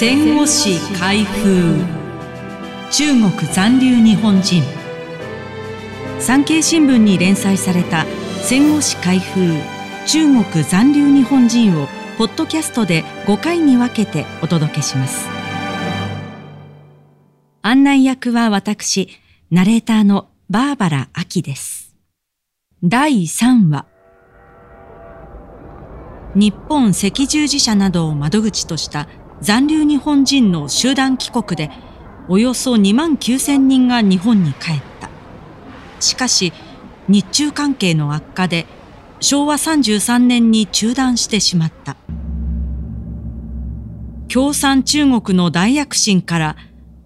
戦後史開封。中国残留日本人。産経新聞に連載された戦後史開封。中国残留日本人をポッドキャストで5回に分けてお届けします。案内役は私ナレーターのバーバラ・アキです。第3話。日本赤十字社などを窓口とした残留日本人の集団帰国でおよそ2万9千人が日本に帰った。しかし日中関係の悪化で昭和33年に中断してしまった。共産中国の大躍進から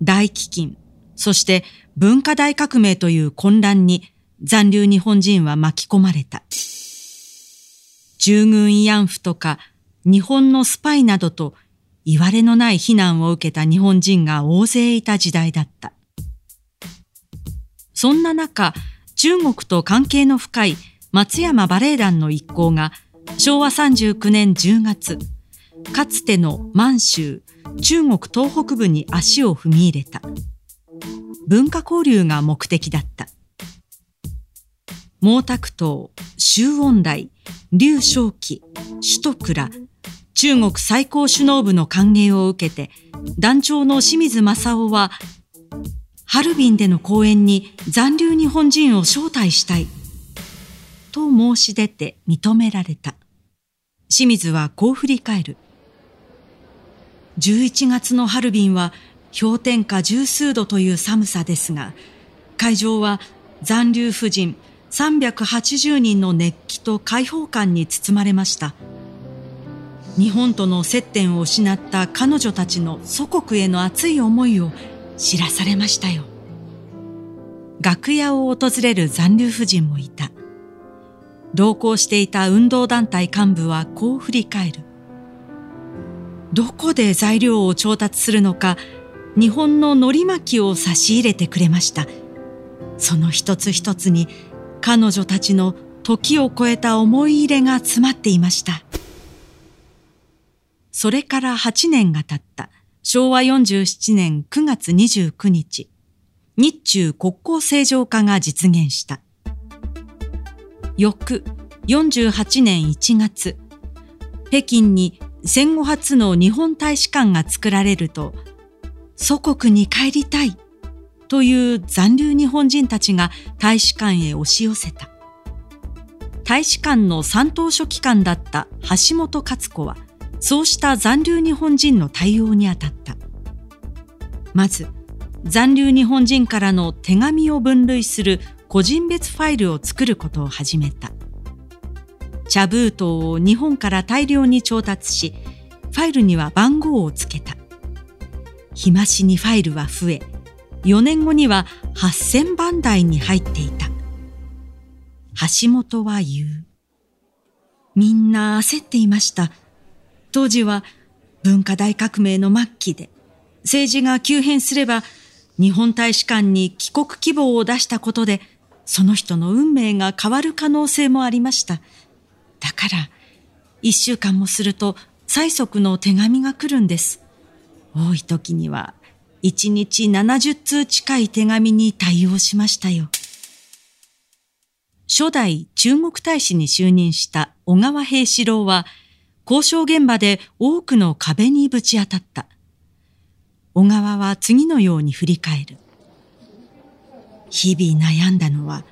大飢饉、そして文化大革命という混乱に残留日本人は巻き込まれた。従軍慰安婦とか日本のスパイなどと言われのない非難を受けた日本人が大勢いた時代だった。そんな中、中国と関係の深い松山バレエ団の一行が昭和39年10月、かつての満州、中国東北部に足を踏み入れた。文化交流が目的だった。毛沢東、周恩来、劉少奇、首都倉、中国最高首脳部の歓迎を受けて、団長の清水正夫は、ハルビンでの講演に残留日本人を招待したい。と申し出て認められた。清水はこう振り返る。11月のハルビンは氷点下十数度という寒さですが、会場は残留婦人380人の熱気と開放感に包まれました。日本との接点を失った彼女たちの祖国への熱い思いを知らされましたよ。楽屋を訪れる残留婦人もいた。同行していた運動団体幹部はこう振り返る。どこで材料を調達するのか、日本の海苔巻きを差し入れてくれました。その一つ一つに彼女たちの時を超えた思い入れが詰まっていました。それから8年が経った昭和47年9月29日、日中国交正常化が実現した。翌48年1月、北京に戦後初の日本大使館が作られると、祖国に帰りたいという残留日本人たちが大使館へ押し寄せた。大使館の三等書記官だった橋本勝子は、そうした残留日本人の対応にあたった。まず、残留日本人からの手紙を分類する個人別ファイルを作ることを始めた。茶封筒を日本から大量に調達し、ファイルには番号をつけた。日増しにファイルは増え、4年後には8000番台に入っていた。橋本は言う。みんな焦っていました。当時は文化大革命の末期で、政治が急変すれば、日本大使館に帰国希望を出したことで、その人の運命が変わる可能性もありました。だから、一週間もすると、催促の手紙が来るんです。多い時には、一日70通近い手紙に対応しましたよ。初代中国大使に就任した小川平志郎は、交渉現場で多くの壁にぶち当たった。小川は次のように振り返る。日々悩んだのは、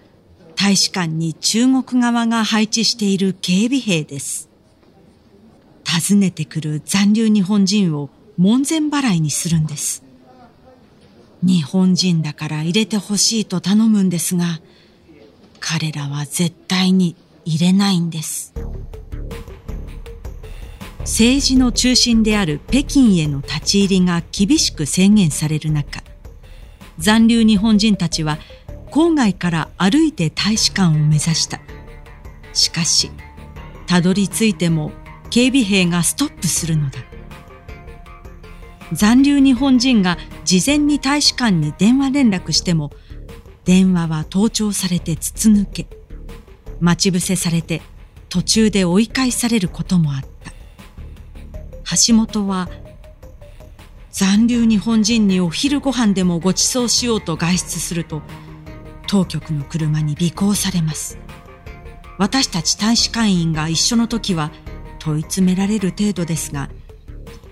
大使館に中国側が配置している警備兵です。訪ねてくる残留日本人を門前払いにするんです。日本人だから入れてほしいと頼むんですが、彼らは絶対に入れないんです。政治の中心である北京への立ち入りが厳しく制限される中残留日本人たちは郊外から歩いて大使館を目指した。しかしたどり着いても警備兵がストップするのだ。残留日本人が事前に大使館に電話連絡しても電話は盗聴されて筒抜け待ち伏せされて途中で追い返されることもあった。橋本は残留日本人にお昼ご飯でもご馳走しようと外出すると、当局の車に尾行されます。私たち大使館員が一緒の時は問い詰められる程度ですが、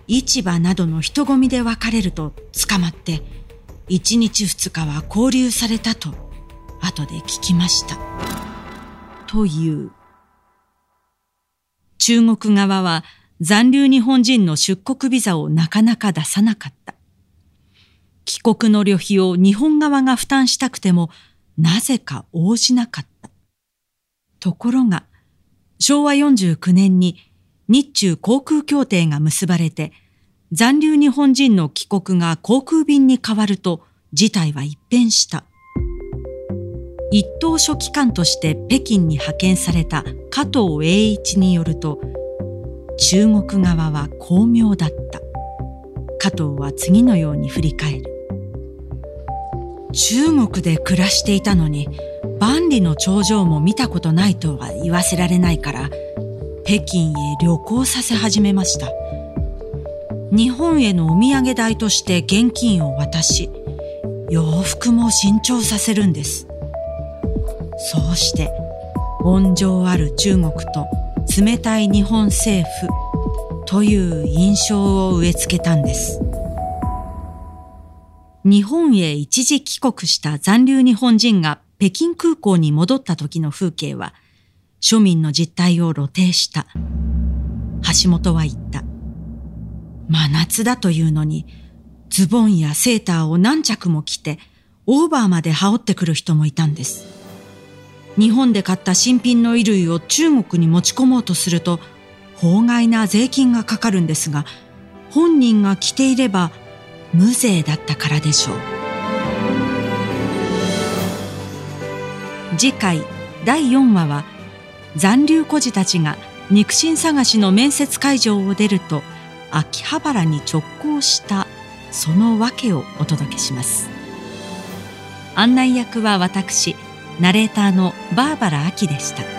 市場などの人混みで別れると捕まって、一日二日は交流されたと後で聞きました。という。中国側は残留日本人の出国ビザをなかなか出さなかった。帰国の旅費を日本側が負担したくても、なぜか応じなかった。ところが、昭和49年に日中航空協定が結ばれて、残留日本人の帰国が航空便に変わると、事態は一変した。一等書記官として北京に派遣された加藤栄一によると、中国側は巧妙だった。加藤は次のように振り返る。中国で暮らしていたのに、万里の長城も見たことないとは言わせられないから、北京へ旅行させ始めました。日本へのお土産代として現金を渡し、洋服も新調させるんです。そうして、温情ある中国と冷たい日本政府という印象を植え付けたんです。日本へ一時帰国した残留日本人が北京空港に戻った時の風景は、庶民の実態を露呈した。橋本は言った。真夏だというのに、ズボンやセーターを何着も着て、オーバーまで羽織ってくる人もいたんです。日本で買った新品の衣類を中国に持ち込もうとすると、法外な税金がかかるんですが、本人が着ていれば無税だったからでしょう。次回第4話は残留孤児たちが肉親探しの面接会場を出ると秋葉原に直行したその訳をお届けします案内役は私ナレーターのバーバラ・アキでした。